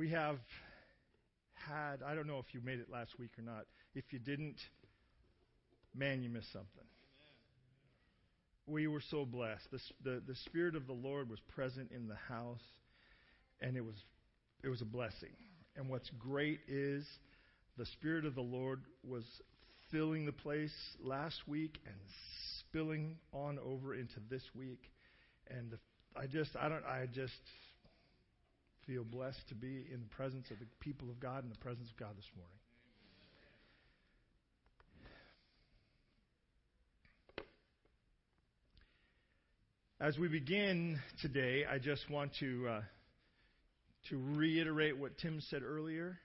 We have had, I don't know if you made it last week or not. If you didn't, man, you missed something. We were so blessed. The, the, the Spirit of the Lord was present in the house, and it was, it was a blessing. And what's great is the Spirit of the Lord was filling the place last week and spilling on over into this week. And the, I just, I don't, I just feel blessed to be in the presence of the people of God and the presence of God this morning. As we begin today, I just want to uh, to reiterate what Tim said earlier.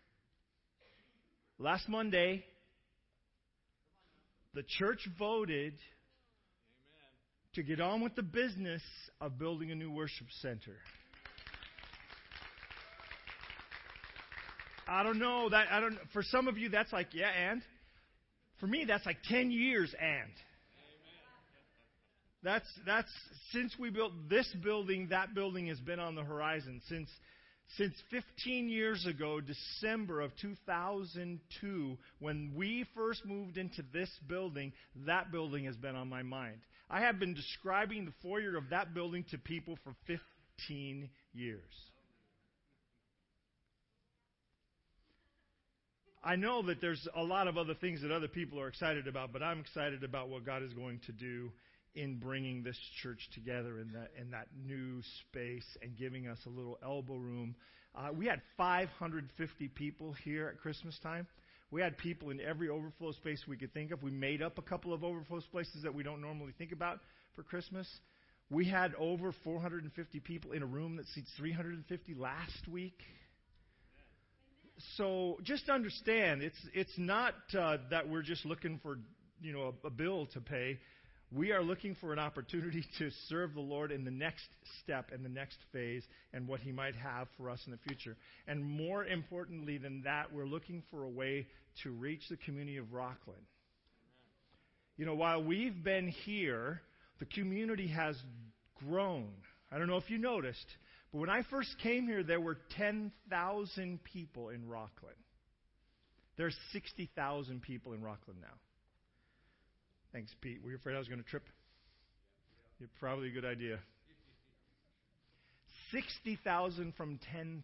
Last Monday, the church voted to get on with the business of building a new worship center. I don't know that I don't for some of you that's like yeah and? For me that's like 10 years and. That's that's since we built this building that building has been on the horizon since since 15 years ago December of 2002 when we first moved into this building that building has been on my mind. I have been describing the foyer of that building to people for 15 years I know that there's a lot of other things that other people are excited about, but I'm excited about what God is going to do in bringing this church together in that in that new space and giving us a little elbow room. Uh, we had 550 people here at Christmas time. We had people in every overflow space we could think of. We made up a couple of overflow spaces that we don't normally think about for Christmas. We had over 450 people in a room that seats 350 last week so just understand, it's it's not uh, that we're just looking for you know a, a bill to pay. We are looking for an opportunity to serve the Lord in the next step and the next phase and what He might have for us in the future. And more importantly than that, we're looking for a way to reach the community of Rockland. You know, while we've been here, the community has grown. I don't know if you noticed, but when I first came here, there were 10,000 people in Rockland. There are 60,000 people in Rockland now. Thanks, Pete. Were you afraid I was going to trip? You're probably a good idea. 60,000 from 10,000.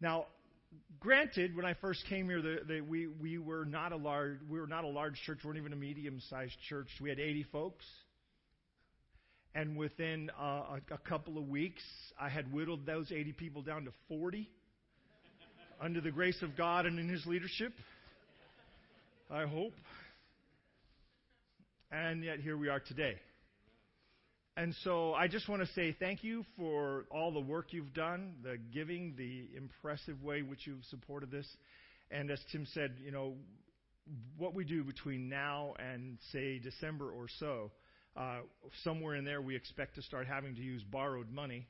Now, granted, when I first came here, the, the, we, we were not a large we were not a large church. We weren't even a medium-sized church. We had 80 folks. And within uh, a, a couple of weeks, I had whittled those 80 people down to 40 under the grace of God and in His leadership. I hope. And yet here we are today. And so I just want to say thank you for all the work you've done, the giving, the impressive way which you've supported this. And as Tim said, you know, what we do between now and, say, December or so uh, somewhere in there, we expect to start having to use borrowed money.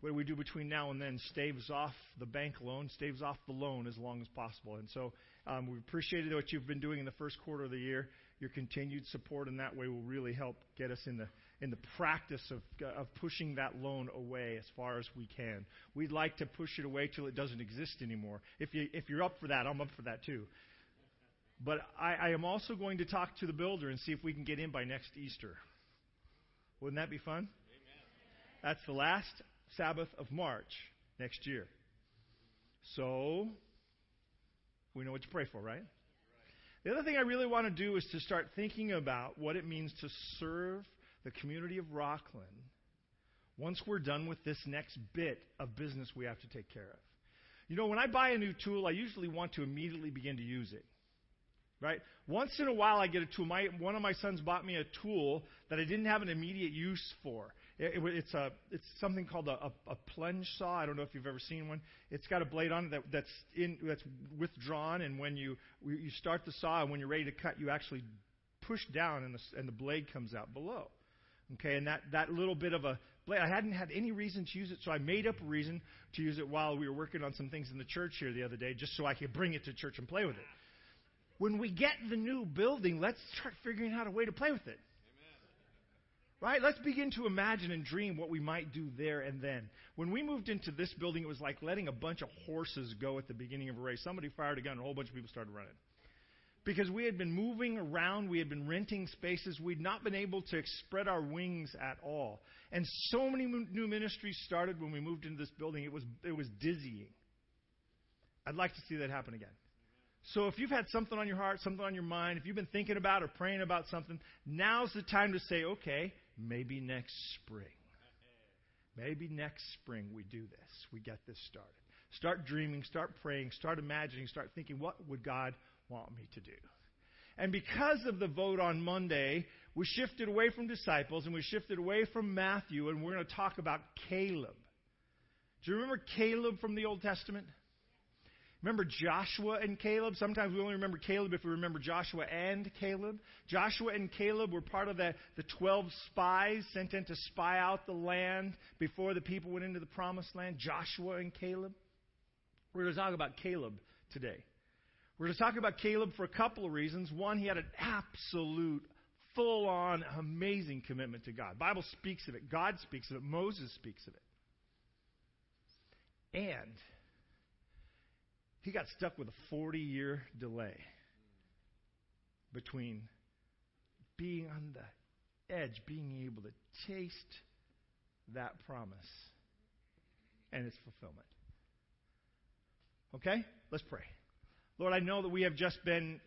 What do we do between now and then? Staves off the bank loan, staves off the loan as long as possible. And so um, we appreciated what you've been doing in the first quarter of the year. Your continued support in that way will really help get us in the in the practice of of pushing that loan away as far as we can. We'd like to push it away till it doesn't exist anymore. If you if you're up for that, I'm up for that too. But I, I am also going to talk to the builder and see if we can get in by next Easter. Wouldn't that be fun? Amen. That's the last Sabbath of March next year. So, we know what to pray for, right? The other thing I really want to do is to start thinking about what it means to serve the community of Rockland once we're done with this next bit of business we have to take care of. You know, when I buy a new tool, I usually want to immediately begin to use it. Right? Once in a while, I get a tool. My, one of my sons bought me a tool that I didn't have an immediate use for. It, it, it's, a, it's something called a, a, a, plunge saw. I don't know if you've ever seen one. It's got a blade on it that, that's, in, that's withdrawn, and when you, you start the saw and when you're ready to cut, you actually push down and the, and the blade comes out below. Okay, and that, that little bit of a blade, I hadn't had any reason to use it, so I made up a reason to use it while we were working on some things in the church here the other day, just so I could bring it to church and play with it when we get the new building, let's start figuring out a way to play with it. Right? Let's begin to imagine and dream what we might do there and then. When we moved into this building, it was like letting a bunch of horses go at the beginning of a race. Somebody fired a gun, and a whole bunch of people started running. Because we had been moving around, we had been renting spaces, we'd not been able to spread our wings at all. And so many new ministries started when we moved into this building, it was, it was dizzying. I'd like to see that happen again. So if you've had something on your heart, something on your mind, if you've been thinking about or praying about something, now's the time to say, okay, maybe next spring. Maybe next spring we do this. We get this started. Start dreaming, start praying, start imagining, start thinking, what would God want me to do? And because of the vote on Monday, we shifted away from disciples and we shifted away from Matthew, and we're going to talk about Caleb. Do you remember Caleb from the Old Testament? Remember Joshua and Caleb? Sometimes we only remember Caleb if we remember Joshua and Caleb. Joshua and Caleb were part of the, the 12 spies sent in to spy out the land before the people went into the promised land. Joshua and Caleb. We're going to talk about Caleb today. We're going to talk about Caleb for a couple of reasons. One, he had an absolute, full on, amazing commitment to God. Bible speaks of it. God speaks of it. Moses speaks of it. And he got stuck with a 40 year delay between being on the edge, being able to taste that promise and its fulfillment. Okay? Let's pray. Lord, I know that we have just been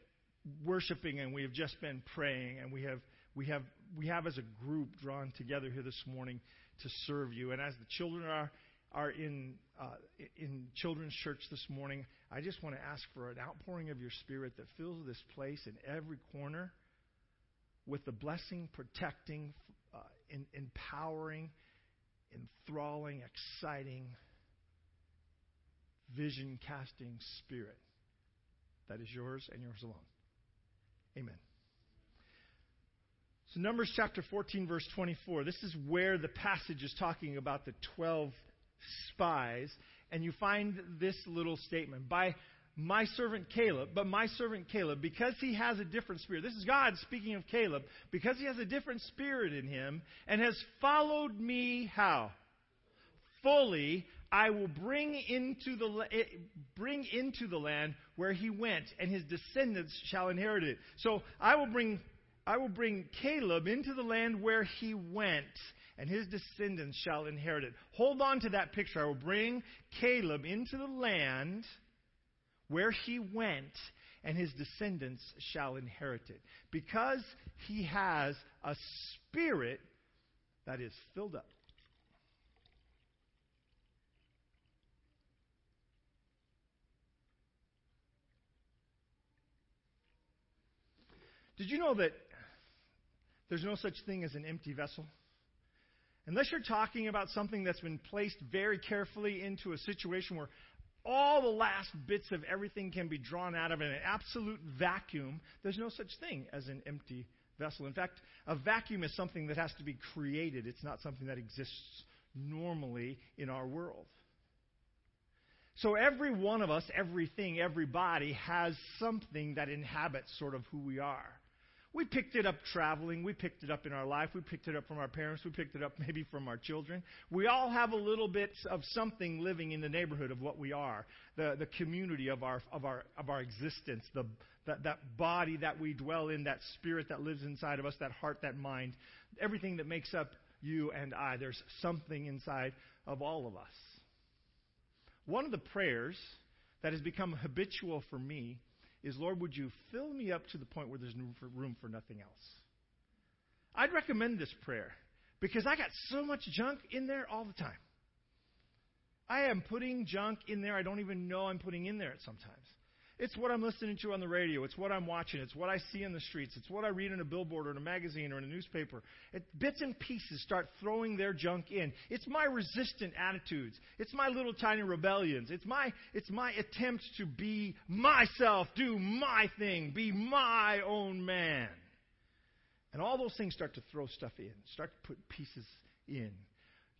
worshiping and we have just been praying and we have we have we have as a group drawn together here this morning to serve you and as the children are are in, uh, in children's church this morning, I just want to ask for an outpouring of your spirit that fills this place in every corner with the blessing, protecting, uh, in, empowering, enthralling, exciting, vision casting spirit that is yours and yours alone. Amen. So, Numbers chapter 14, verse 24. This is where the passage is talking about the 12 spies, and you find this little statement by my servant Caleb, but my servant Caleb, because he has a different spirit. This is God speaking of Caleb, because he has a different spirit in him and has followed me how? Fully, I will bring into the eh, bring into the land where he went, and his descendants shall inherit it. So I will bring I will bring Caleb into the land where he went, and his descendants shall inherit it. Hold on to that picture. I will bring Caleb into the land where he went, and his descendants shall inherit it. Because he has a spirit that is filled up. Did you know that there's no such thing as an empty vessel? Unless you're talking about something that's been placed very carefully into a situation where all the last bits of everything can be drawn out of an absolute vacuum, there's no such thing as an empty vessel. In fact, a vacuum is something that has to be created, it's not something that exists normally in our world. So every one of us, everything, everybody has something that inhabits sort of who we are. We picked it up traveling. We picked it up in our life. We picked it up from our parents. We picked it up maybe from our children. We all have a little bit of something living in the neighborhood of what we are, the, the community of our, of our, of our existence, the, that, that body that we dwell in, that spirit that lives inside of us, that heart, that mind, everything that makes up you and I. There's something inside of all of us. One of the prayers that has become habitual for me is, Lord, would you fill me up to the point where there's room for nothing else? I'd recommend this prayer because I got so much junk in there all the time. I am putting junk in there I don't even know I'm putting in there at sometimes. It's what I'm listening to on the radio. It's what I'm watching. It's what I see in the streets. It's what I read in a billboard or in a magazine or in a newspaper. It, bits and pieces start throwing their junk in. It's my resistant attitudes. It's my little tiny rebellions. It's my, it's my attempt to be myself, do my thing, be my own man. And all those things start to throw stuff in, start to put pieces in.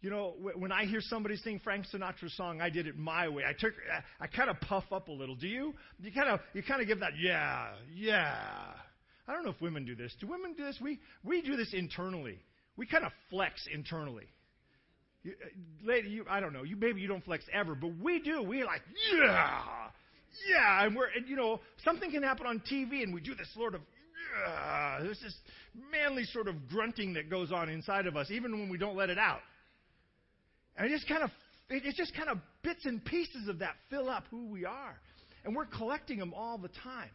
You know, when I hear somebody sing Frank Sinatra's song, I did it my way. I took, I kind of puff up a little. Do you? You kind of, you kind of give that, yeah, yeah. I don't know if women do this. Do women do this? We, we do this internally. we kind of flex internally. You, uh, lady, you, I don't know. You maybe you don't flex ever, but we do. We like, yeah, yeah, and we're, and, you know, something can happen on TV, and we do this sort of, yeah, there's this manly sort of grunting that goes on inside of us, even when we don't let it out. And it just kind of, it's just kind of bits and pieces of that fill up who we are, and we're collecting them all the time.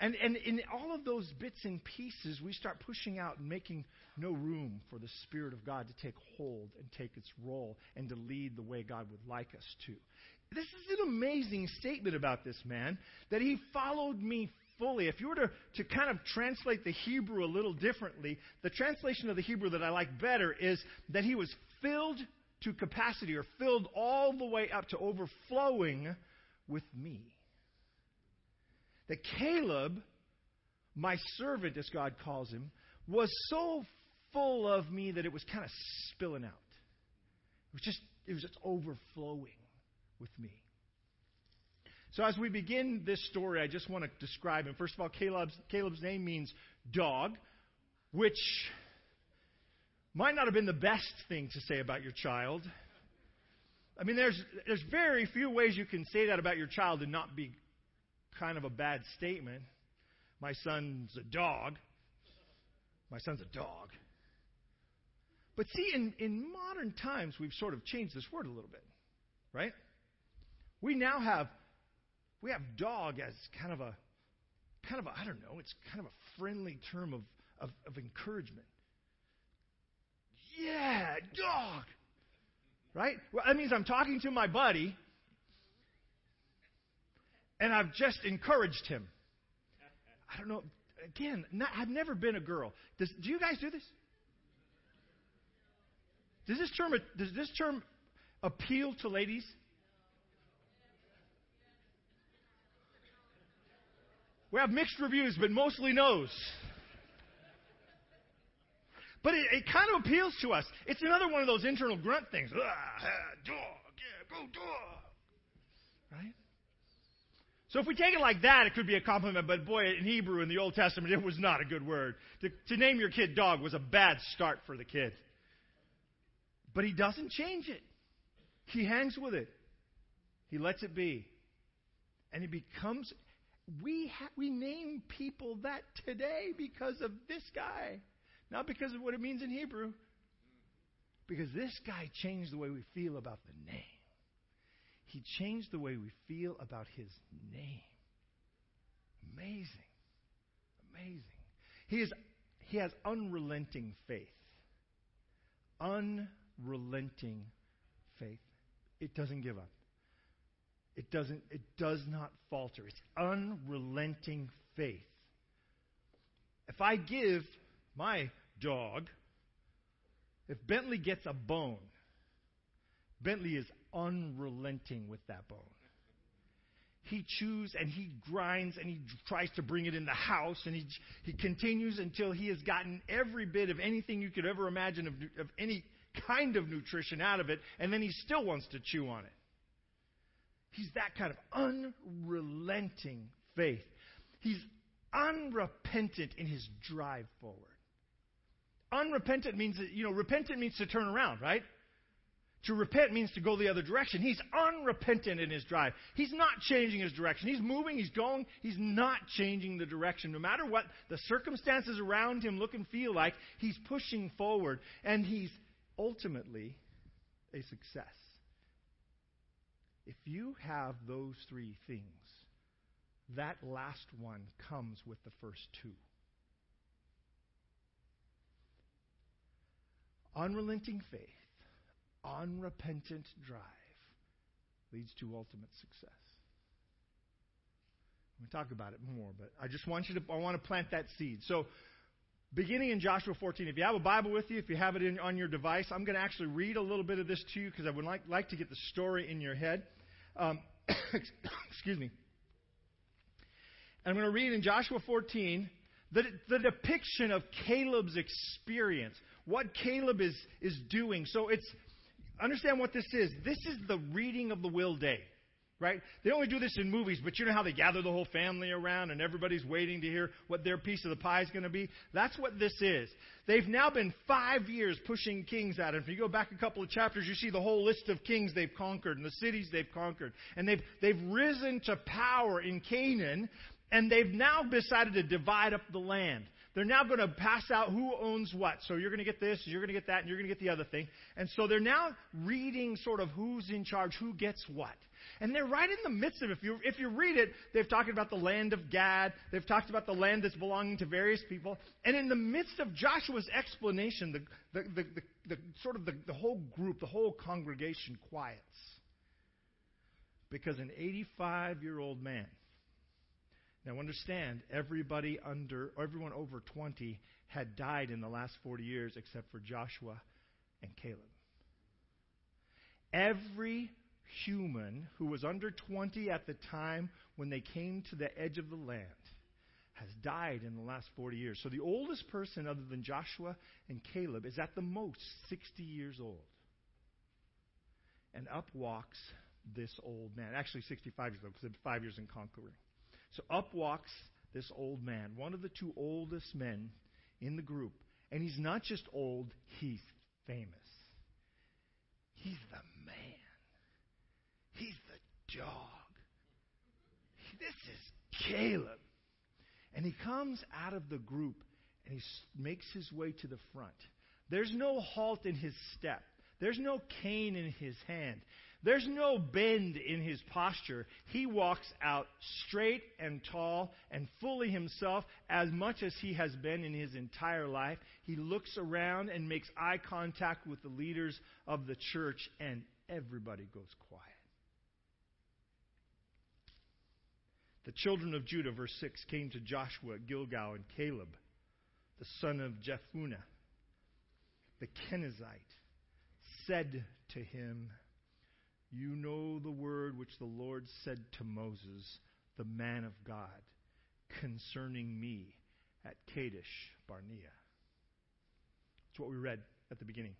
And, and in all of those bits and pieces, we start pushing out and making no room for the Spirit of God to take hold and take its role and to lead the way God would like us to. This is an amazing statement about this man that he followed me fully. If you were to, to kind of translate the Hebrew a little differently, the translation of the Hebrew that I like better is that he was filled to capacity or filled all the way up to overflowing with me. That Caleb, my servant, as God calls him, was so full of me that it was kind of spilling out. It was just, it was just overflowing with me. So as we begin this story, I just want to describe him. First of all, Caleb's, Caleb's name means dog, which might not have been the best thing to say about your child. I mean, there's, there's very few ways you can say that about your child and not be kind of a bad statement. My son's a dog. My son's a dog. But see, in, in modern times, we've sort of changed this word a little bit, right? We now have we have dog as kind of a kind of a, I don't know, it's kind of a friendly term of, of, of encouragement. Yeah, dog. Right? Well, that means I'm talking to my buddy and I've just encouraged him. I don't know. Again, not, I've never been a girl. Does, do you guys do this? Does this term does this term appeal to ladies? We have mixed reviews, but mostly no's. But it, it, kind of appeals to us. It's another one of those internal grunt things. Ah, dog, yeah, go dog. Right? So if we take it like that, it could be a compliment, but boy, in Hebrew in the Old Testament, it was not a good word. To, to name your kid dog was a bad start for the kid. But he doesn't change it. He hangs with it. He lets it be. And he becomes we, ha- we name people that today because of this guy, not because of what it means in Hebrew. Because this guy changed the way we feel about the name. He changed the way we feel about his name. Amazing. Amazing. He, is, he has unrelenting faith. Unrelenting faith. It doesn't give up. It doesn't it does not falter. It's unrelenting faith. If I give my dog if Bentley gets a bone, Bentley is unrelenting with that bone. He chews and he grinds and he tries to bring it in the house and he, he continues until he has gotten every bit of anything you could ever imagine of, of any kind of nutrition out of it, and then he still wants to chew on it. He's that kind of unrelenting faith. He's unrepentant in his drive forward. Unrepentant means you know, repentant means to turn around, right? To repent means to go the other direction. He's unrepentant in his drive. He's not changing his direction. He's moving, he's going, he's not changing the direction. No matter what the circumstances around him look and feel like, he's pushing forward, and he's ultimately a success. If you have those three things, that last one comes with the first two. Unrelenting faith, unrepentant drive leads to ultimate success. We'll talk about it more, but I just want you to I want to plant that seed. So beginning in Joshua 14. If you have a Bible with you, if you have it in, on your device, I'm going to actually read a little bit of this to you because I would like, like to get the story in your head. Um, excuse me. And I'm going to read in Joshua 14 the, the depiction of Caleb's experience, what Caleb is, is doing. So it's, understand what this is. This is the reading of the will day. right? They only do this in movies, but you know how they gather the whole family around and everybody's waiting to hear what their piece of the pie is going to be? That's what this is. They've now been five years pushing kings out. it. If you go back a couple of chapters, you see the whole list of kings they've conquered and the cities they've conquered. And they've, they've risen to power in Canaan, and they've now decided to divide up the land. They're now going to pass out who owns what. So you're going to get this, you're going to get that, and you're going to get the other thing. And so they're now reading sort of who's in charge, who gets what. And they're right in the midst of it. If you, if you read it, they've talked about the land of Gad. They've talked about the land that's belonging to various people. And in the midst of Joshua's explanation, the, the, the, the, sort of the, the whole group, the whole congregation quiets. Because an 85 year old man, now understand, everybody under, everyone over 20 had died in the last 40 years except for Joshua and Caleb. Every human who was under 20 at the time when they came to the edge of the land has died in the last 40 years. So the oldest person other than Joshua and Caleb is at the most 60 years old. And up walks this old man. Actually, 65 years old because he had five years in conquering. So up walks this old man, one of the two oldest men in the group. And he's not just old, he's famous. He's the man. He's the dog. This is Caleb. And he comes out of the group and he makes his way to the front. There's no halt in his step. There's no cane in his hand. There's no bend in his posture. He walks out straight and tall and fully himself as much as he has been in his entire life. He looks around and makes eye contact with the leaders of the church, and everybody goes quiet. The children of Judah, verse 6, came to Joshua Gilgal, and Caleb, the son of Jephunneh, the Kenizzite, said to him, You know the word which the Lord said to Moses, the man of God, concerning me at Kadesh Barnea. That's what we read at the beginning.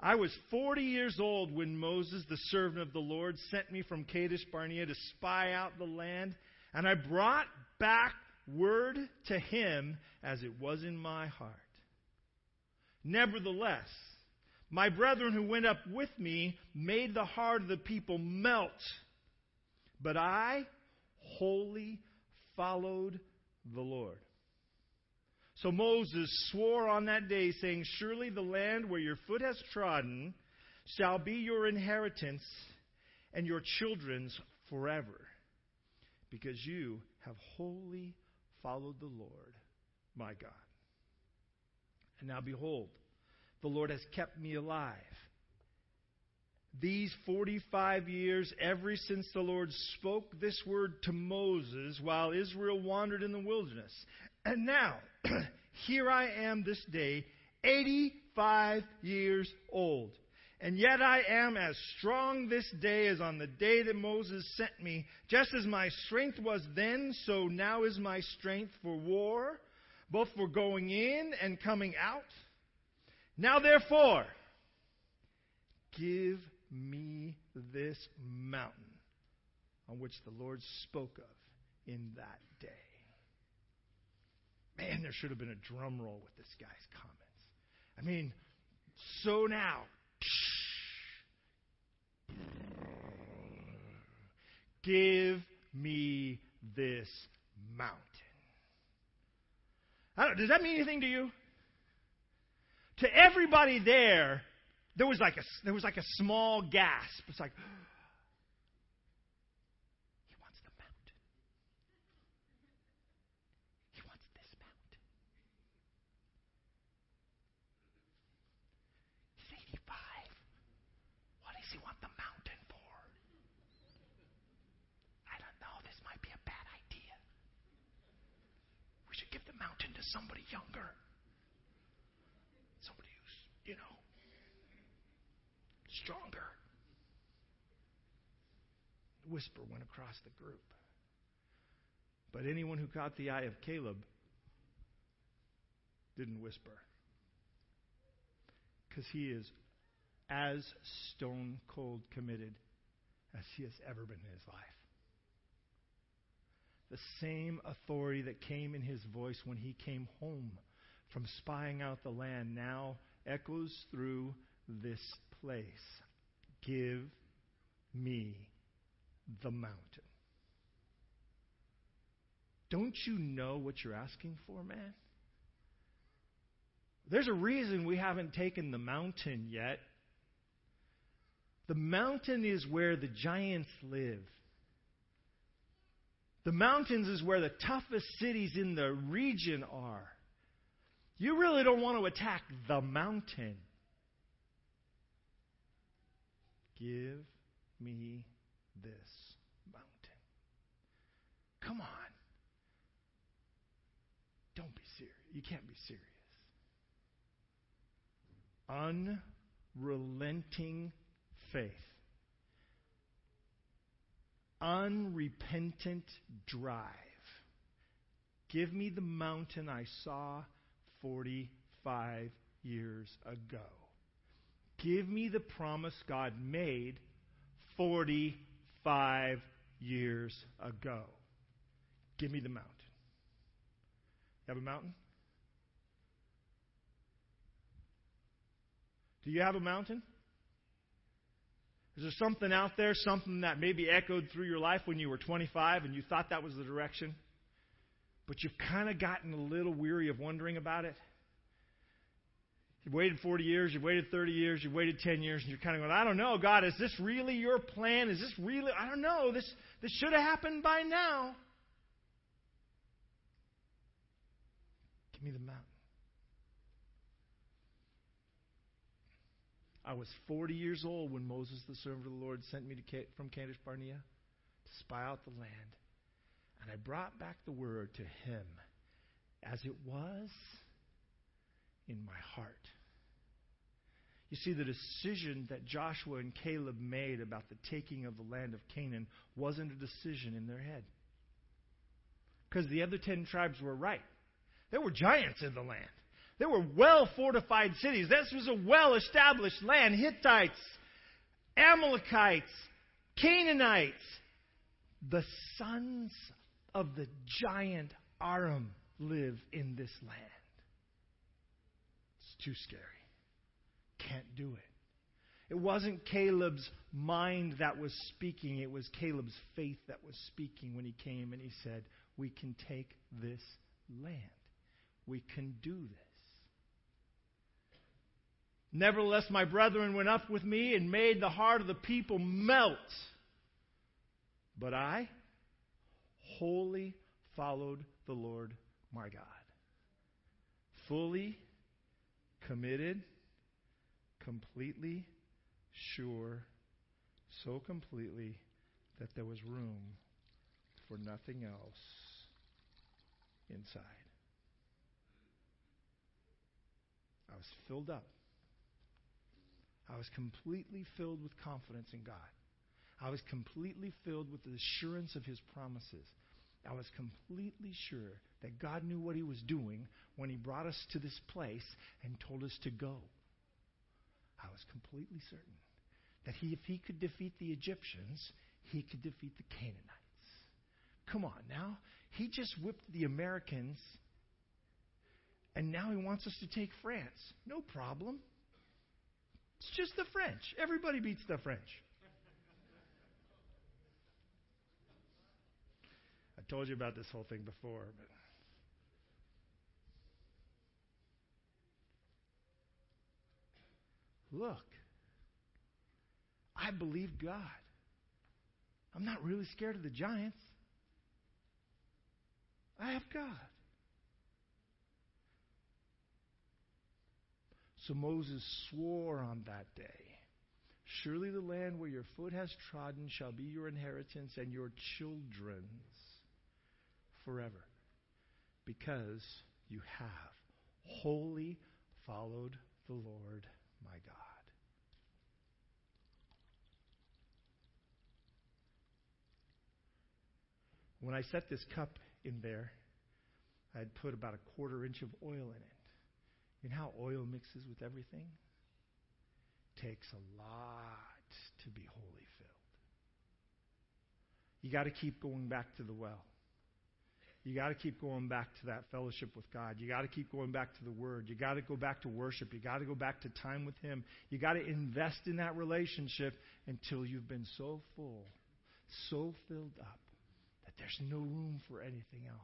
I was 40 years old when Moses, the servant of the Lord, sent me from Kadesh Barnea to spy out the land, and I brought back word to him as it was in my heart. Nevertheless, my brethren who went up with me made the heart of the people melt, but I wholly followed the Lord. So Moses swore on that day, saying, Surely the land where your foot has trodden shall be your inheritance and your children's forever, because you have wholly followed the Lord my God. And now behold, the Lord has kept me alive. These 45 years, ever since the Lord spoke this word to Moses while Israel wandered in the wilderness. And now, here I am this day, 85 years old. And yet I am as strong this day as on the day that Moses sent me. Just as my strength was then, so now is my strength for war, both for going in and coming out. Now therefore, give me this mountain on which the Lord spoke of in that day. Man, there should have been a drum roll with this guy's comments. I mean, so now. Give me this mountain. does that mean anything to you? To everybody there, there was like a there was like a small gasp. It's like he wants the mountain. He wants this mountain. 85. What does he want the mountain for? I don't know. This might be a bad idea. We should give the mountain to somebody younger. You know, stronger. The whisper went across the group. But anyone who caught the eye of Caleb didn't whisper. Because he is as stone cold committed as he has ever been in his life. The same authority that came in his voice when he came home from spying out the land now echoes through this place. Give me the mountain. Don't you know what you're asking for, man? There's a reason we haven't taken the mountain yet. The mountain is where the giants live. The mountains is where the toughest cities in the region are. You really don't want to attack the mountain. Give me this mountain. Come on. Don't be serious. You can't be serious. Unrelenting faith. Unrepentant drive. Give me the mountain I saw 45 years ago. Give me the promise God made 45 years ago. Give me the mountain. You have a mountain? Do you have a mountain? Is there something out there, something that maybe echoed through your life when you were 25 and you thought that was the direction? But you've kind of gotten a little weary of wondering about it? You've waited 40 years, you've waited 30 years, you've waited 10 years, and you're kind of going, I don't know, God, is this really your plan? Is this really, I don't know, this, this should have happened by now. Give me the mountain. I was 40 years old when Moses, the servant of the Lord, sent me from Kadesh Barnea to spy out the land. And I brought back the word to him as it was in my heart. You see, the decision that Joshua and Caleb made about the taking of the land of Canaan wasn't a decision in their head. Because the other ten tribes were right. There were giants in the land. There were well fortified cities. This was a well established land. Hittites, Amalekites, Canaanites, the sons of the giant Aram live in this land. It's too scary. Can't do it. It wasn't Caleb's mind that was speaking, it was Caleb's faith that was speaking when he came and he said, We can take this land. We can do this. Nevertheless, my brethren went up with me and made the heart of the people melt. But I wholly followed the Lord my God. Fully committed, completely sure, so completely that there was room for nothing else inside. I was filled up I was completely filled with confidence in God. I was completely filled with the assurance of His promises. I was completely sure that God knew what He was doing when He brought us to this place and told us to go. I was completely certain that he, if He could defeat the Egyptians, He could defeat the Canaanites. Come on now. He just whipped the Americans, and now He wants us to take France. No problem. It's just the French. Everybody beats the French. Told you about this whole thing before, but look, I believe God. I'm not really scared of the giants. I have God. So Moses swore on that day Surely the land where your foot has trodden shall be your inheritance and your children's forever, because you have wholly followed the Lord my God. When I set this cup in there, I had put about a quarter inch of oil in it. You know how oil mixes with everything? Takes a lot to be wholly filled. you got to keep going back to the well. You got to keep going back to that fellowship with God. You got to keep going back to the Word. You got to go back to worship. You got to go back to time with Him. You got to invest in that relationship until you've been so full, so filled up, that there's no room for anything else.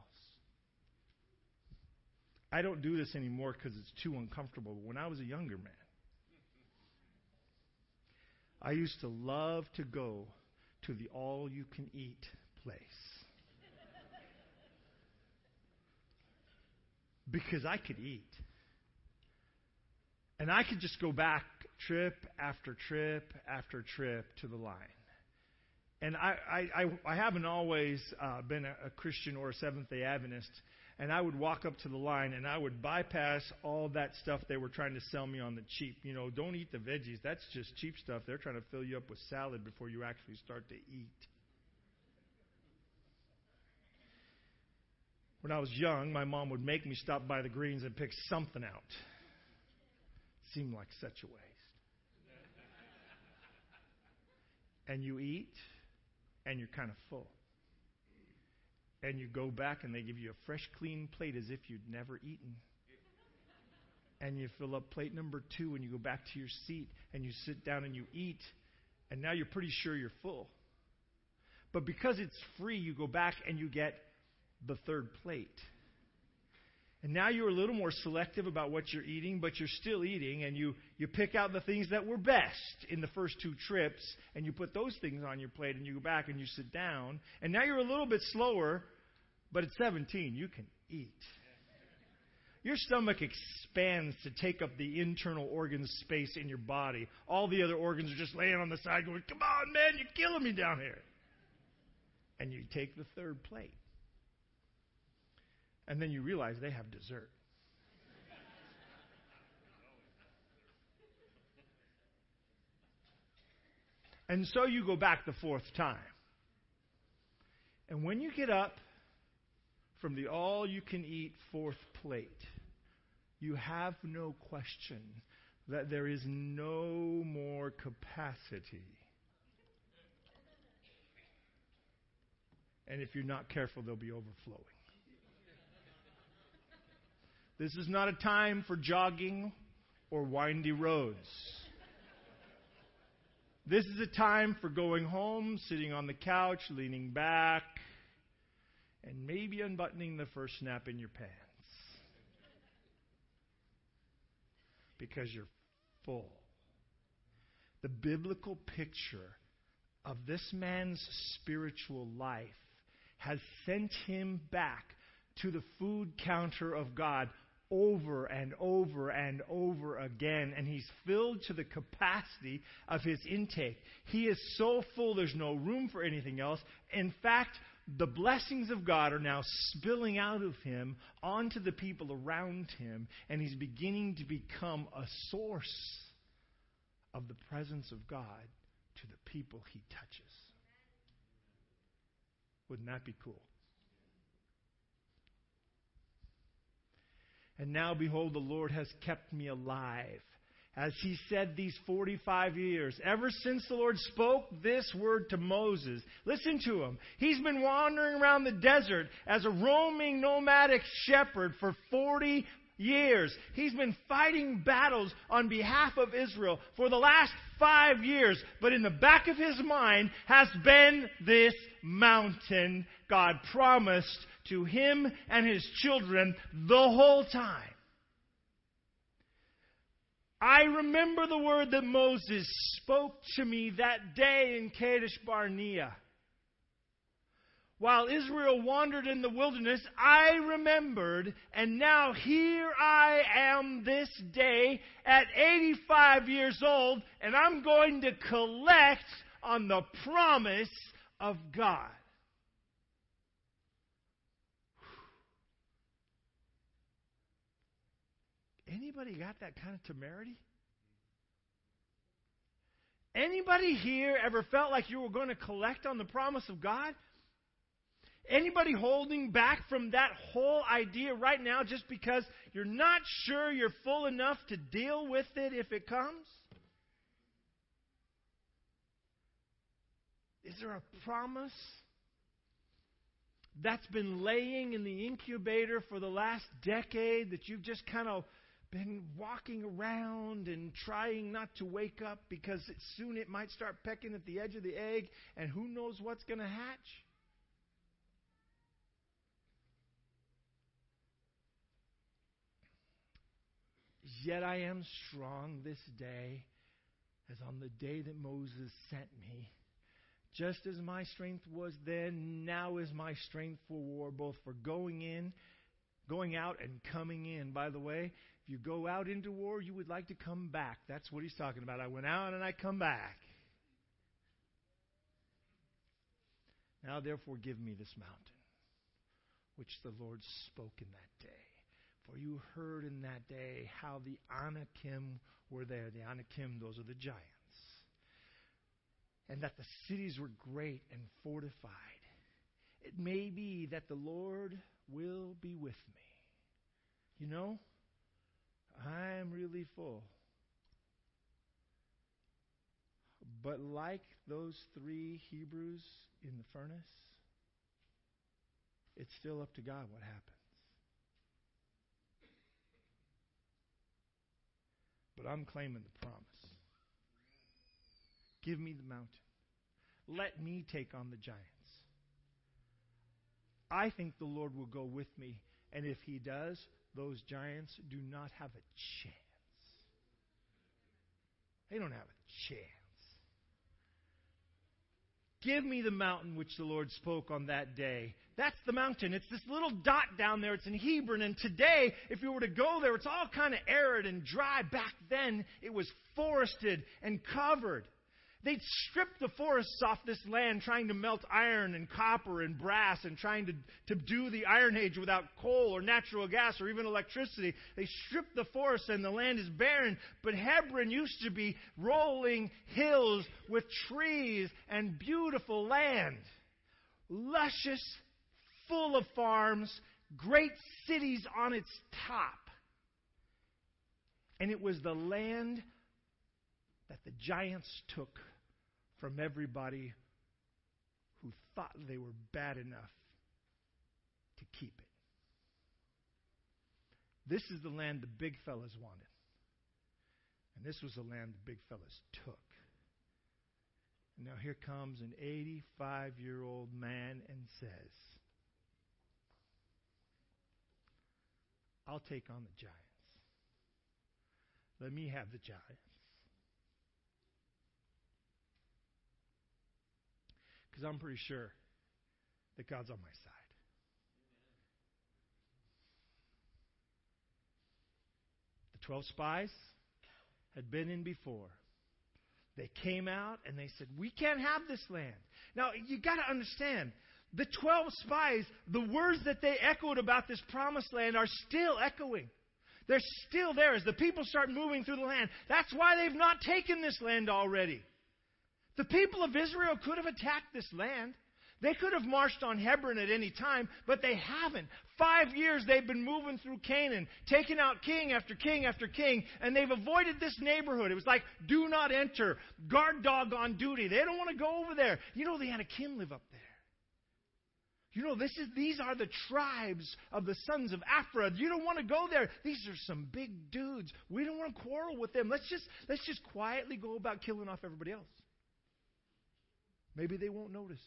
I don't do this anymore because it's too uncomfortable. But when I was a younger man, I used to love to go to the all you can eat place. Because I could eat. And I could just go back trip after trip after trip to the line. And I, I, I, I haven't always uh, been a, a Christian or a Seventh day Adventist. And I would walk up to the line and I would bypass all that stuff they were trying to sell me on the cheap. You know, don't eat the veggies. That's just cheap stuff. They're trying to fill you up with salad before you actually start to eat. When I was young, my mom would make me stop by the greens and pick something out. seemed like such a waste. and you eat, and you're kind of full. And you go back, and they give you a fresh, clean plate as if you'd never eaten. And you fill up plate number two, and you go back to your seat, and you sit down and you eat, and now you're pretty sure you're full. But because it's free, you go back and you get the third plate. And now you're a little more selective about what you're eating, but you're still eating, and you, you pick out the things that were best in the first two trips, and you put those things on your plate, and you go back and you sit down. And now you're a little bit slower, but at 17, you can eat. Your stomach expands to take up the internal organ space in your body. All the other organs are just laying on the side going, Come on, man, you're killing me down here. And you take the third plate. And then you realize they have dessert. And so you go back the fourth time. And when you get up from the all you can eat fourth plate, you have no question that there is no more capacity. And if you're not careful, they'll be overflowing. This is not a time for jogging or windy roads. This is a time for going home, sitting on the couch, leaning back, and maybe unbuttoning the first snap in your pants. Because you're full. The biblical picture of this man's spiritual life has sent him back to the food counter of God over and over and over again, and he's filled to the capacity of his intake. He is so full, there's no room for anything else. In fact, the blessings of God are now spilling out of him onto the people around him, and he's beginning to become a source of the presence of God to the people he touches. Wouldn't that be cool? And now, behold, the Lord has kept me alive. As he said these 45 years, ever since the Lord spoke this word to Moses. Listen to him. He's been wandering around the desert as a roaming nomadic shepherd for 40 years. He's been fighting battles on behalf of Israel for the last five years. But in the back of his mind has been this mountain God promised to him and his children the whole time. I remember the word that Moses spoke to me that day in Kadesh Barnea. While Israel wandered in the wilderness, I remembered, and now here I am this day at 85 years old, and I'm going to collect on the promise of God. Anybody got that kind of temerity? Anybody here ever felt like you were going to collect on the promise of God? Anybody holding back from that whole idea right now just because you're not sure you're full enough to deal with it if it comes? Is there a promise that's been laying in the incubator for the last decade that you've just kind of been walking around and trying not to wake up because soon it might start pecking at the edge of the egg and who knows what's going to hatch? Yet I am strong this day as on the day that Moses sent me. Just as my strength was then, now is my strength for war, both for going in, going out, and coming in. By the way, if you go out into war, you would like to come back. That's what he's talking about. I went out and I come back. Now, therefore, give me this mountain, which the Lord spoke in that day. For you heard in that day how the Anakim were there. The Anakim, those are the giants. And that the cities were great and fortified. It may be that the Lord will be with me. You know, I'm really full. But like those three Hebrews in the furnace, it's still up to God what happens. But I'm claiming the promise. Give me the mountain. Let me take on the giants. I think the Lord will go with me, and if He does, those giants do not have a chance. They don't have a chance. Give me the mountain which the Lord spoke on that day. That's the mountain. It's this little dot down there. It's in Hebron. And today, if you were to go there, it's all kind of arid and dry. Back then, it was forested and covered. They'd stripped the forests off this land, trying to melt iron and copper and brass and trying to, to do the Iron Age without coal or natural gas or even electricity. They stripped the forests and the land is barren. But Hebron used to be rolling hills with trees and beautiful land. Luscious, full of farms, great cities on its top. And it was the land that the giants took from everybody who thought they were bad enough to keep it. This is the land the big fellas wanted. And this was the land the big fellas took. And now here comes an 85 year old man and says, I'll take on the giants. Let me have the giants. Because I'm pretty sure that God's on my side. The 12 spies had been in before. They came out and they said, We can't have this land. Now, you got to understand, the 12 spies, the words that they echoed about this promised land are still echoing. They're still there as the people start moving through the land. That's why they've not taken this land already. The people of Israel could have attacked this land. They could have marched on Hebron at any time, but they haven't. Five years they've been moving through Canaan, taking out king after king after king, and they've avoided this neighborhood. It was like, do not enter, guard dog on duty. They don't want to go over there. You know, the Anakim live up there. You know, this is, these are the tribes of the sons of Ephraim. You don't want to go there. These are some big dudes. We don't want to quarrel with them. Let's just, let's just quietly go about killing off everybody else. Maybe they won't notice.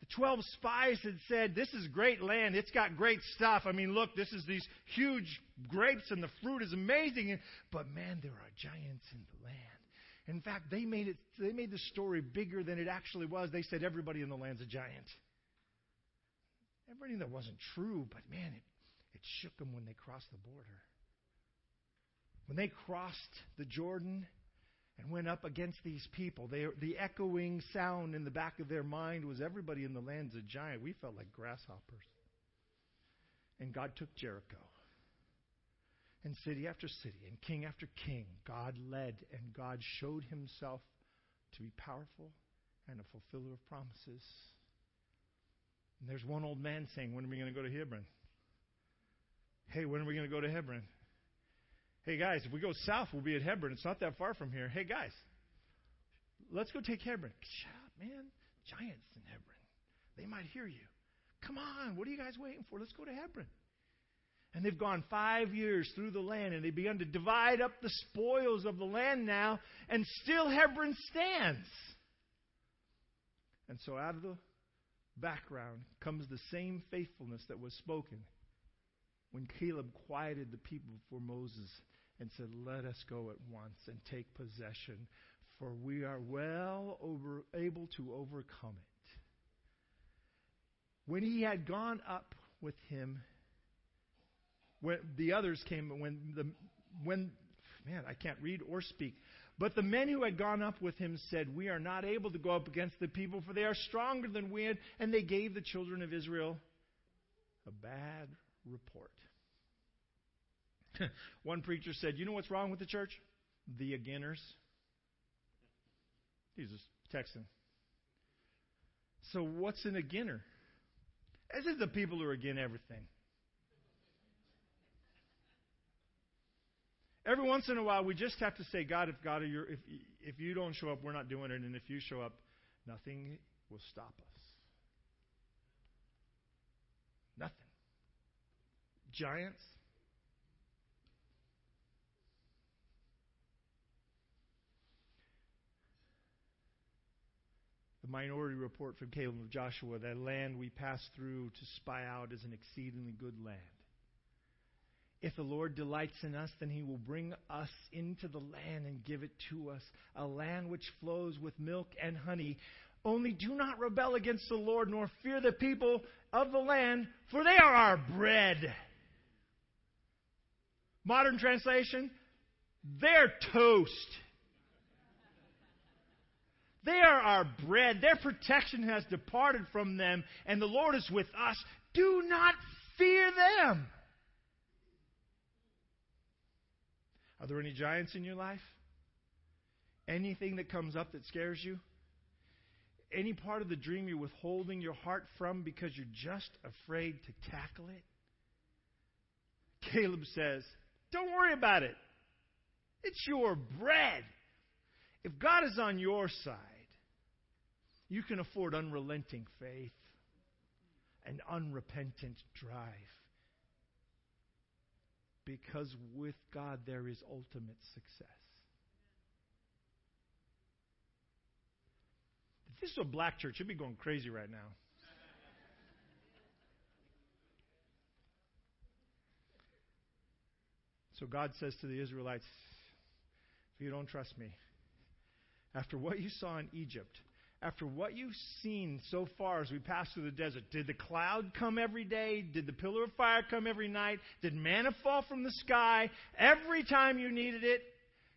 The 12 spies had said, This is great land. It's got great stuff. I mean, look, this is these huge grapes and the fruit is amazing. But man, there are giants in the land. In fact, they made it they made the story bigger than it actually was. They said everybody in the land's a giant. Everybody that wasn't true, but man, it, it shook them when they crossed the border. When they crossed the Jordan and went up against these people, they, the echoing sound in the back of their mind was everybody in the land's a giant. We felt like grasshoppers. And God took Jericho. And city after city, and king after king, God led, and God showed himself to be powerful and a fulfiller of promises. And there's one old man saying, When are we going to go to Hebron? Hey, when are we going to go to Hebron? Hey, guys, if we go south, we'll be at Hebron. It's not that far from here. Hey, guys, let's go take Hebron. Shut up, man. Giants in Hebron. They might hear you. Come on, what are you guys waiting for? Let's go to Hebron. And they've gone five years through the land, and they've begun to divide up the spoils of the land now, and still Hebron stands. And so out of the background comes the same faithfulness that was spoken when Caleb quieted the people before Moses and said, Let us go at once and take possession, for we are well over, able to overcome it. When he had gone up with him, when the others came, when the when man, I can't read or speak. But the men who had gone up with him said, We are not able to go up against the people, for they are stronger than we. And they gave the children of Israel a bad report. One preacher said, You know what's wrong with the church? The againers. He's a Texan. So, what's an againer? This is the people who are again everything. Every once in a while, we just have to say, God, if God, if if you don't show up, we're not doing it, and if you show up, nothing will stop us. Nothing. Giants. The minority report from Caleb of Joshua, that land we passed through to spy out is an exceedingly good land. If the Lord delights in us, then he will bring us into the land and give it to us, a land which flows with milk and honey. Only do not rebel against the Lord, nor fear the people of the land, for they are our bread. Modern translation, they're toast. They are our bread. Their protection has departed from them, and the Lord is with us. Do not fear them. Are there any giants in your life? Anything that comes up that scares you? Any part of the dream you're withholding your heart from because you're just afraid to tackle it? Caleb says, Don't worry about it. It's your bread. If God is on your side, you can afford unrelenting faith and unrepentant drive because with God there is ultimate success. If this was a black church, you'd be going crazy right now. So God says to the Israelites, if you don't trust me, after what you saw in Egypt, after what you've seen so far as we pass through the desert, did the cloud come every day? Did the pillar of fire come every night? Did manna fall from the sky every time you needed it?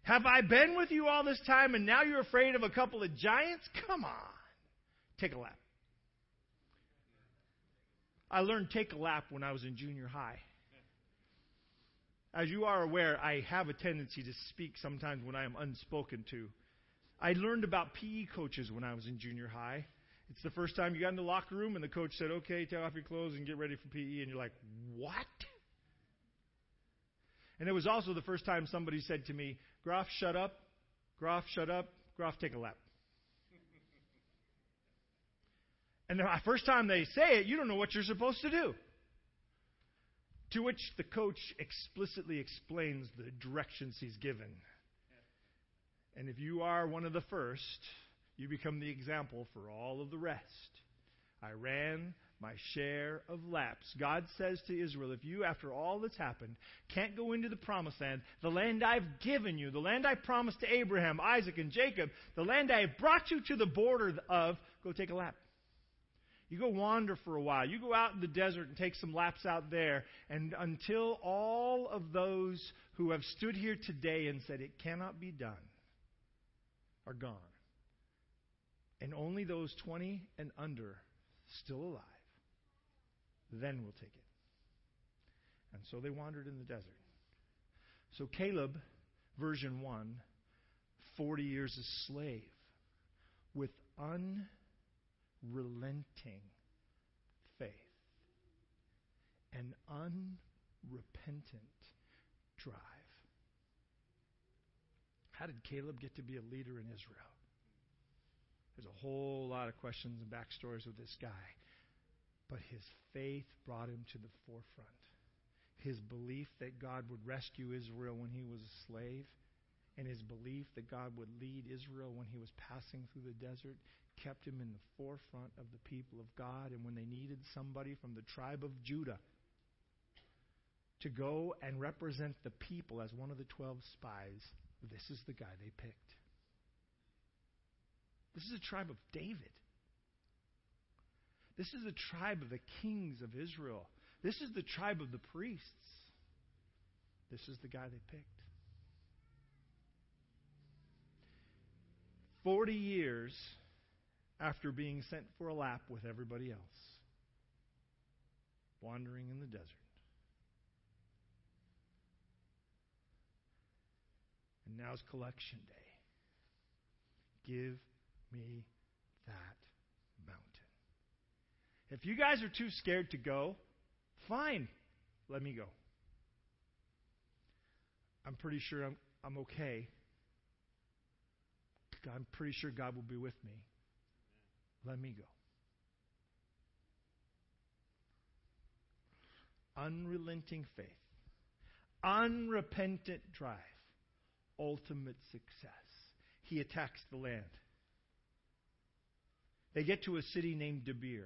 Have I been with you all this time and now you're afraid of a couple of giants? Come on. Take a lap. I learned take a lap when I was in junior high. As you are aware, I have a tendency to speak sometimes when I am unspoken to. I learned about PE coaches when I was in junior high. It's the first time you got in the locker room and the coach said, okay, take off your clothes and get ready for PE. And you're like, what? And it was also the first time somebody said to me, Groff, shut up. Groff, shut up. Groff, take a lap. and the first time they say it, you don't know what you're supposed to do. To which the coach explicitly explains the directions he's given. And if you are one of the first, you become the example for all of the rest. I ran my share of laps. God says to Israel, if you, after all that's happened, can't go into the promised land, the land I've given you, the land I promised to Abraham, Isaac, and Jacob, the land I have brought you to the border of, go take a lap. You go wander for a while. You go out in the desert and take some laps out there. And until all of those who have stood here today and said it cannot be done are gone. And only those 20 and under still alive, then we'll take it. And so they wandered in the desert. So Caleb, version 1, 40 years a slave with unrelenting faith and unrepentant drive. How did Caleb get to be a leader in Israel? There's a whole lot of questions and backstories with this guy. But his faith brought him to the forefront. His belief that God would rescue Israel when he was a slave, and his belief that God would lead Israel when he was passing through the desert, kept him in the forefront of the people of God. And when they needed somebody from the tribe of Judah to go and represent the people as one of the 12 spies, this is the guy they picked. This is a tribe of David. This is the tribe of the kings of Israel. This is the tribe of the priests. This is the guy they picked. Forty years after being sent for a lap with everybody else, wandering in the desert. And now's collection day. Give me that mountain. If you guys are too scared to go, fine. Let me go. I'm pretty sure I'm, I'm okay. I'm pretty sure God will be with me. Let me go. Unrelenting faith, unrepentant drive, ultimate success. He attacks the land. They get to a city named Debir.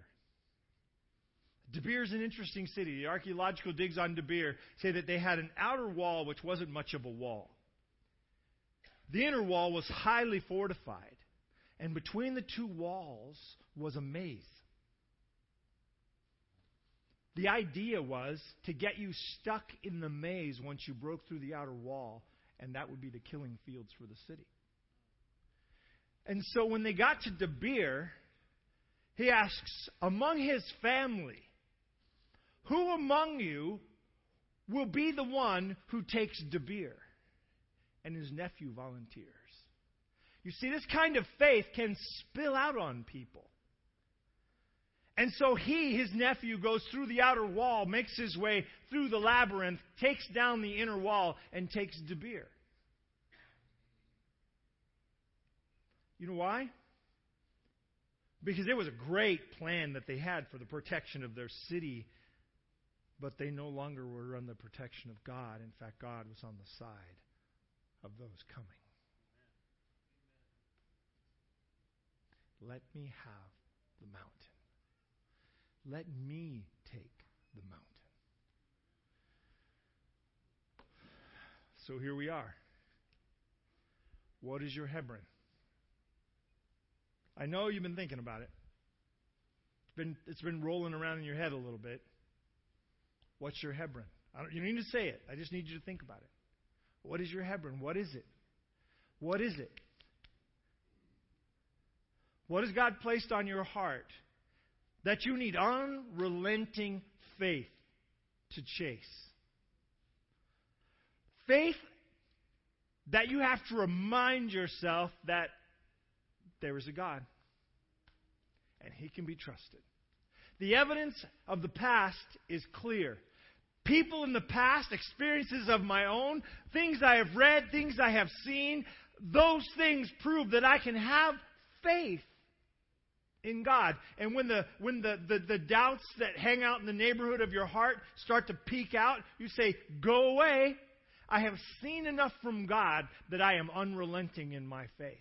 Debir is an interesting city. The archaeological digs on Debir say that they had an outer wall which wasn't much of a wall. The inner wall was highly fortified, and between the two walls was a maze. The idea was to get you stuck in the maze once you broke through the outer wall, and that would be the killing fields for the city. And so when they got to Debir, he asks, among his family, who among you will be the one who takes Debir? And his nephew volunteers. You see, this kind of faith can spill out on people. And so he, his nephew, goes through the outer wall, makes his way through the labyrinth, takes down the inner wall, and takes Debir. You know why? Because it was a great plan that they had for the protection of their city, but they no longer were under the protection of God. In fact, God was on the side of those coming. Let me have the mountain. Let me take the mountain. So here we are. What is your Hebron? I know you've been thinking about it. It's been, it's been rolling around in your head a little bit. What's your Hebron? you don't need to say it. I just need you to think about it. What is your Hebron? What is it? What is it? What has God placed on your heart that you need unrelenting faith to chase? Faith that you have to remind yourself that there is a God, and He can be trusted. The evidence of the past is clear. People in the past, experiences of my own, things I have read, things I have seen, those things prove that I can have faith in God. And when the when the, the, the doubts that hang out in the neighborhood of your heart start to peek out, you say, Go away. I have seen enough from God that I am unrelenting in my faith.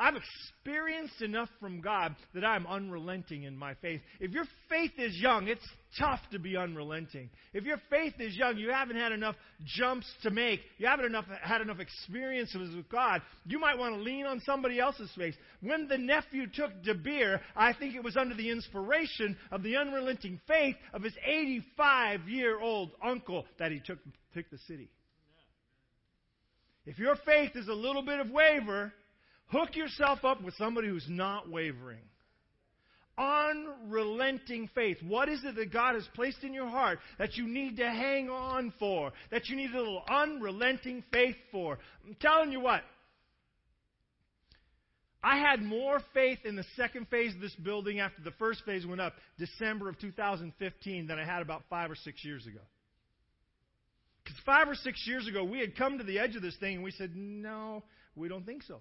I've experienced enough from God that I'm unrelenting in my faith. If your faith is young, it's tough to be unrelenting. If your faith is young, you haven't had enough jumps to make, you haven't enough, had enough experiences with God, you might want to lean on somebody else's faith. When the nephew took Debir, I think it was under the inspiration of the unrelenting faith of his 85 year old uncle that he took, took the city. If your faith is a little bit of waver, Hook yourself up with somebody who's not wavering. Unrelenting faith. What is it that God has placed in your heart that you need to hang on for? That you need a little unrelenting faith for? I'm telling you what. I had more faith in the second phase of this building after the first phase went up, December of 2015, than I had about five or six years ago. Because five or six years ago, we had come to the edge of this thing and we said, no, we don't think so.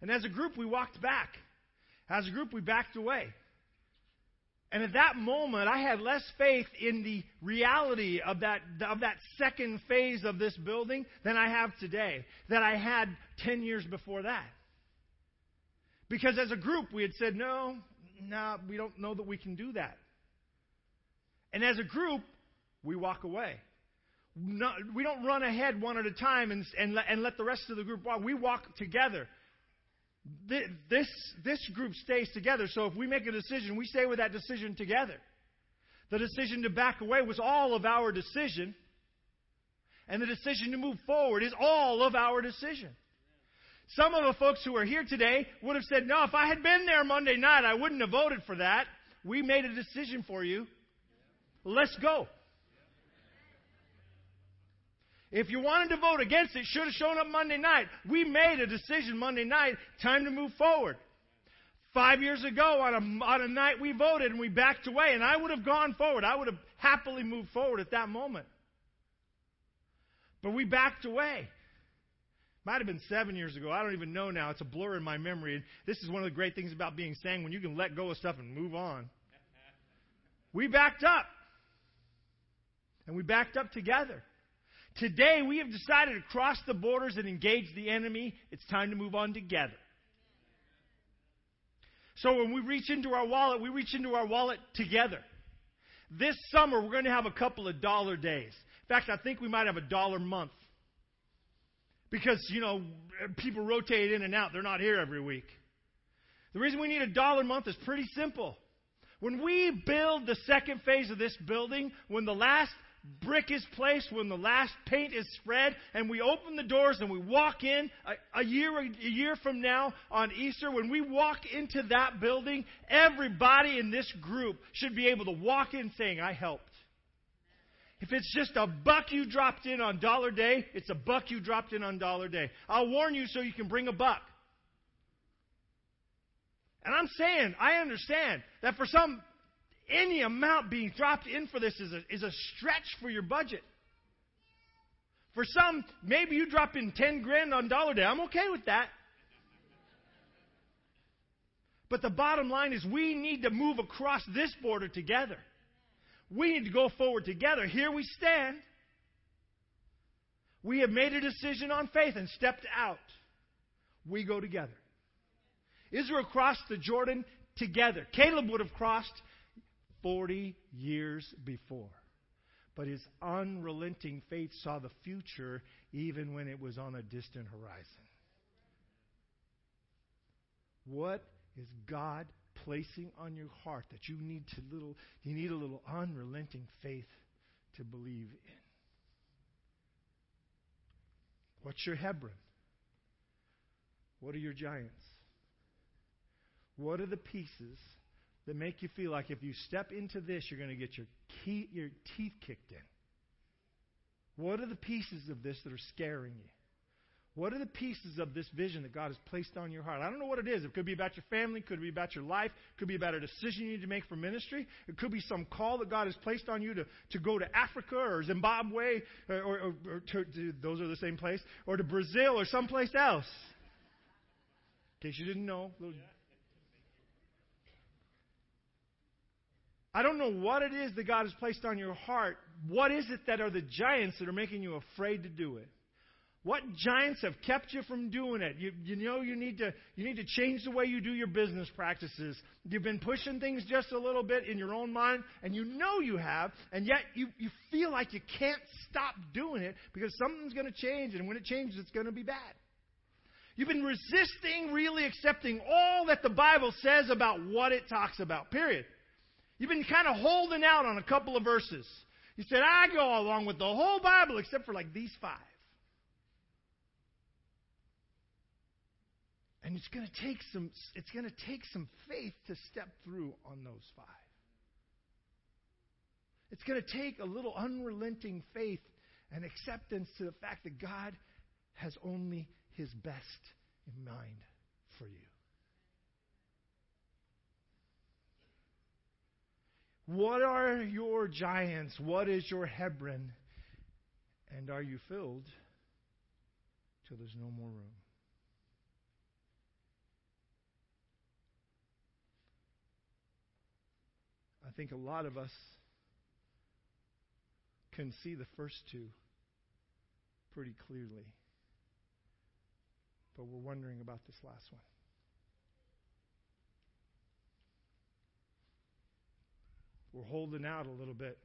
And as a group, we walked back. As a group, we backed away. And at that moment, I had less faith in the reality of that, of that second phase of this building than I have today, that I had 10 years before that. Because as a group, we had said, no, no, we don't know that we can do that. And as a group, we walk away. We don't run ahead one at a time and, and, let, and let the rest of the group walk. We walk together. This, this group stays together. So if we make a decision, we stay with that decision together. The decision to back away was all of our decision. And the decision to move forward is all of our decision. Some of the folks who are here today would have said, No, if I had been there Monday night, I wouldn't have voted for that. We made a decision for you. Let's go. If you wanted to vote against it, should have shown up Monday night. We made a decision Monday night. Time to move forward. Five years ago, on a, on a night we voted and we backed away, and I would have gone forward. I would have happily moved forward at that moment. But we backed away. Might have been seven years ago. I don't even know now. It's a blur in my memory. And this is one of the great things about being sang when you can let go of stuff and move on. We backed up. And we backed up together. Today, we have decided to cross the borders and engage the enemy. It's time to move on together. So when we reach into our wallet, we reach into our wallet together. This summer, we're going to have a couple of dollar days. In fact, I think we might have a dollar month. Because, you know, people rotate in and out. They're not here every week. The reason we need a dollar month is pretty simple. When we build the second phase of this building, when the last brick is placed, when the last paint is spread, and we open the doors and we walk in a, a, year a year from now on Easter, when we walk into that building, everybody in this group should be able to walk in saying, I helped. If it's just a buck you dropped in on dollar day, it's a buck you dropped in on dollar day. I'll warn you so you can bring a buck. And I'm saying, I understand that for some any amount being dropped in for this is a, is a stretch for your budget. For some, maybe you drop in 10 grand on dollar day. I'm okay with that. But the bottom line is we need to move across this border together. We need to go forward together. Here we stand. We have made a decision on faith and stepped out. We go together. Israel crossed the Jordan together. Caleb would have crossed 40 years before. But his unrelenting faith saw the future even when it was on a distant horizon. What is God placing on your heart that you need to little you need a little unrelenting faith to believe in? What's your Hebron? What are your giants? What are the pieces that make you feel like if you step into this, you're going to get your, key, your teeth kicked in? What are the pieces of this that are scaring you? What are the pieces of this vision that God has placed on your heart? I don't know what it is. It could be about your family, could be about your life, could be about a decision you need to make for ministry. It could be some call that God has placed on you to, to go to Africa or Zimbabwe, or, or, or to, to, those are the same place, or to Brazil or someplace else. In case you didn't know, little I don't know what it is that God has placed on your heart. What is it that are the giants that are making you afraid to do it? What giants have kept you from doing it? You, you know you need to you need to change the way you do your business practices. You've been pushing things just a little bit in your own mind, and you know you have, and yet you, you feel like you can't stop doing it because something's going to change, and when it changes, it's going to be bad. You've been resisting really accepting all that the Bible says about what it talks about, period. You've been kind of holding out on a couple of verses. You said, I go along with the whole Bible except for like these five. And it's going to take some it's going to take some faith to step through on those five. It's going to take a little unrelenting faith and acceptance to the fact that God has only his best in mind for you. What are your giants? What is your Hebron? And are you filled till there's no more room? I think a lot of us can see the first two pretty clearly, but we're wondering about this last one. We're holding out a little bit.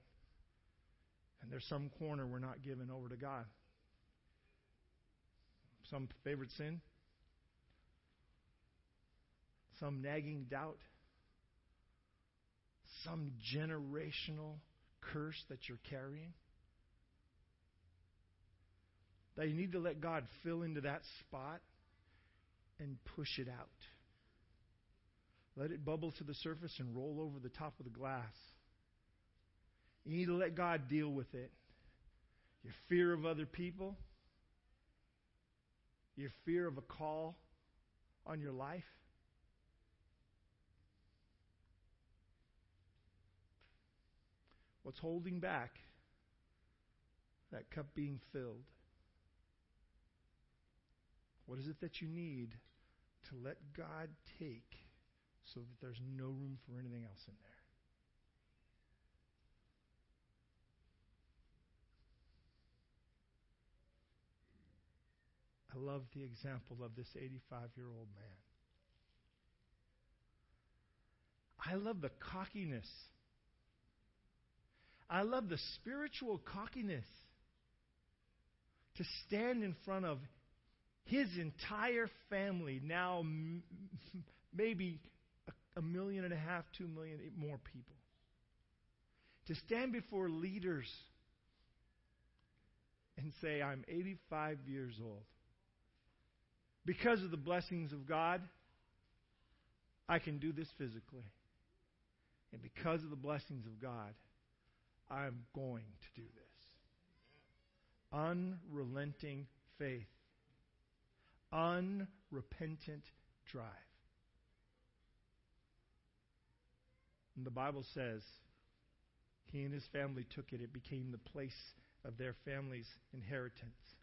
And there's some corner we're not giving over to God. Some favorite sin? Some nagging doubt? Some generational curse that you're carrying? That you need to let God fill into that spot and push it out. Let it bubble to the surface and roll over the top of the glass. You need to let God deal with it. Your fear of other people, your fear of a call on your life. What's holding back that cup being filled? What is it that you need to let God take so that there's no room for anything else in there? I love the example of this 85 year old man. I love the cockiness. I love the spiritual cockiness to stand in front of his entire family, now maybe a million and a half, two million more people. To stand before leaders and say, I'm 85 years old. Because of the blessings of God, I can do this physically. And because of the blessings of God, I'm going to do this. Unrelenting faith, unrepentant drive. And the Bible says he and his family took it, it became the place of their family's inheritance.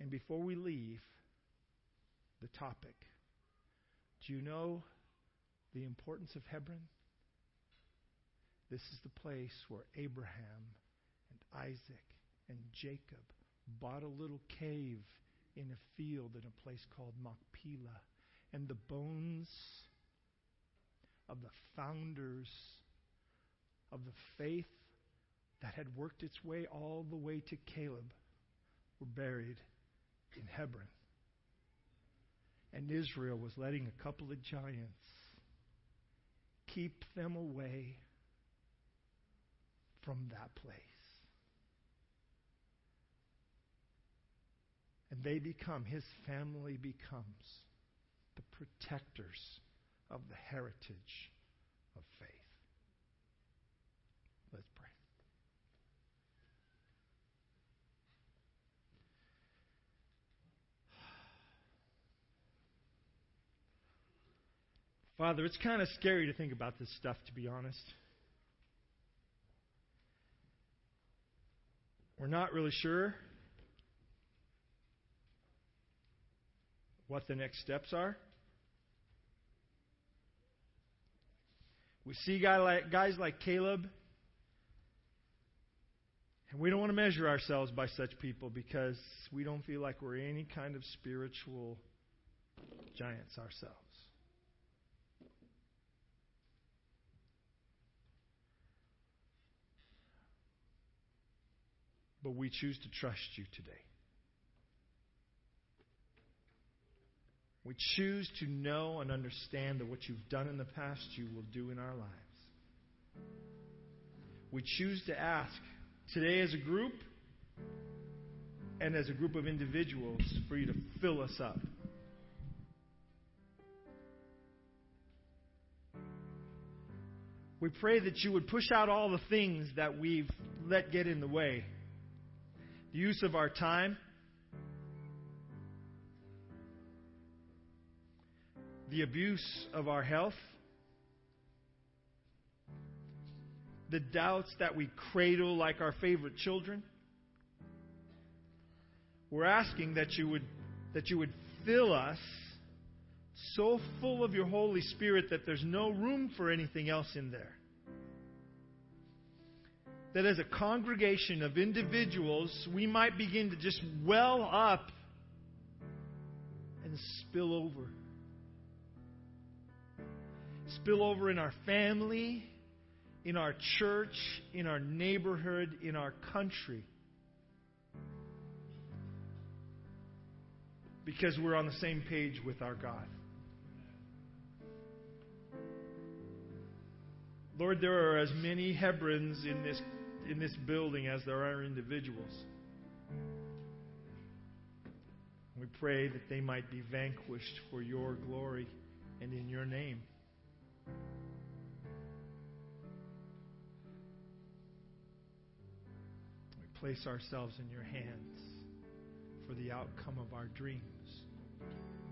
And before we leave, the topic. Do you know the importance of Hebron? This is the place where Abraham and Isaac and Jacob bought a little cave in a field in a place called Machpelah. And the bones of the founders of the faith that had worked its way all the way to Caleb were buried in Hebron. And Israel was letting a couple of giants keep them away from that place. And they become, his family becomes the protectors of the heritage of faith. Let's pray. Father, it's kind of scary to think about this stuff, to be honest. We're not really sure what the next steps are. We see guy like, guys like Caleb, and we don't want to measure ourselves by such people because we don't feel like we're any kind of spiritual giants ourselves. But we choose to trust you today. We choose to know and understand that what you've done in the past, you will do in our lives. We choose to ask today as a group and as a group of individuals for you to fill us up. We pray that you would push out all the things that we've let get in the way the use of our time, the abuse of our health, the doubts that we cradle like our favorite children. We're asking that you would that you would fill us so full of your Holy Spirit that there's no room for anything else in there. That as a congregation of individuals, we might begin to just well up and spill over. Spill over in our family, in our church, in our neighborhood, in our country. Because we're on the same page with our God. Lord, there are as many Hebrons in this, in this building as there are individuals. We pray that they might be vanquished for your glory and in your name. We place ourselves in your hands for the outcome of our dreams.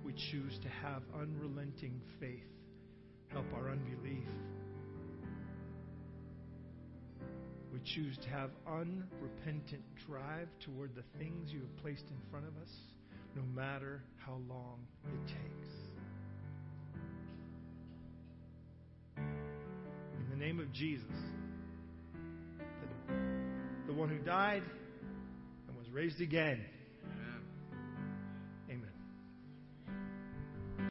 We choose to have unrelenting faith. Help our unbelief. We choose to have unrepentant drive toward the things you have placed in front of us, no matter how long it takes. In the name of Jesus, the, the one who died and was raised again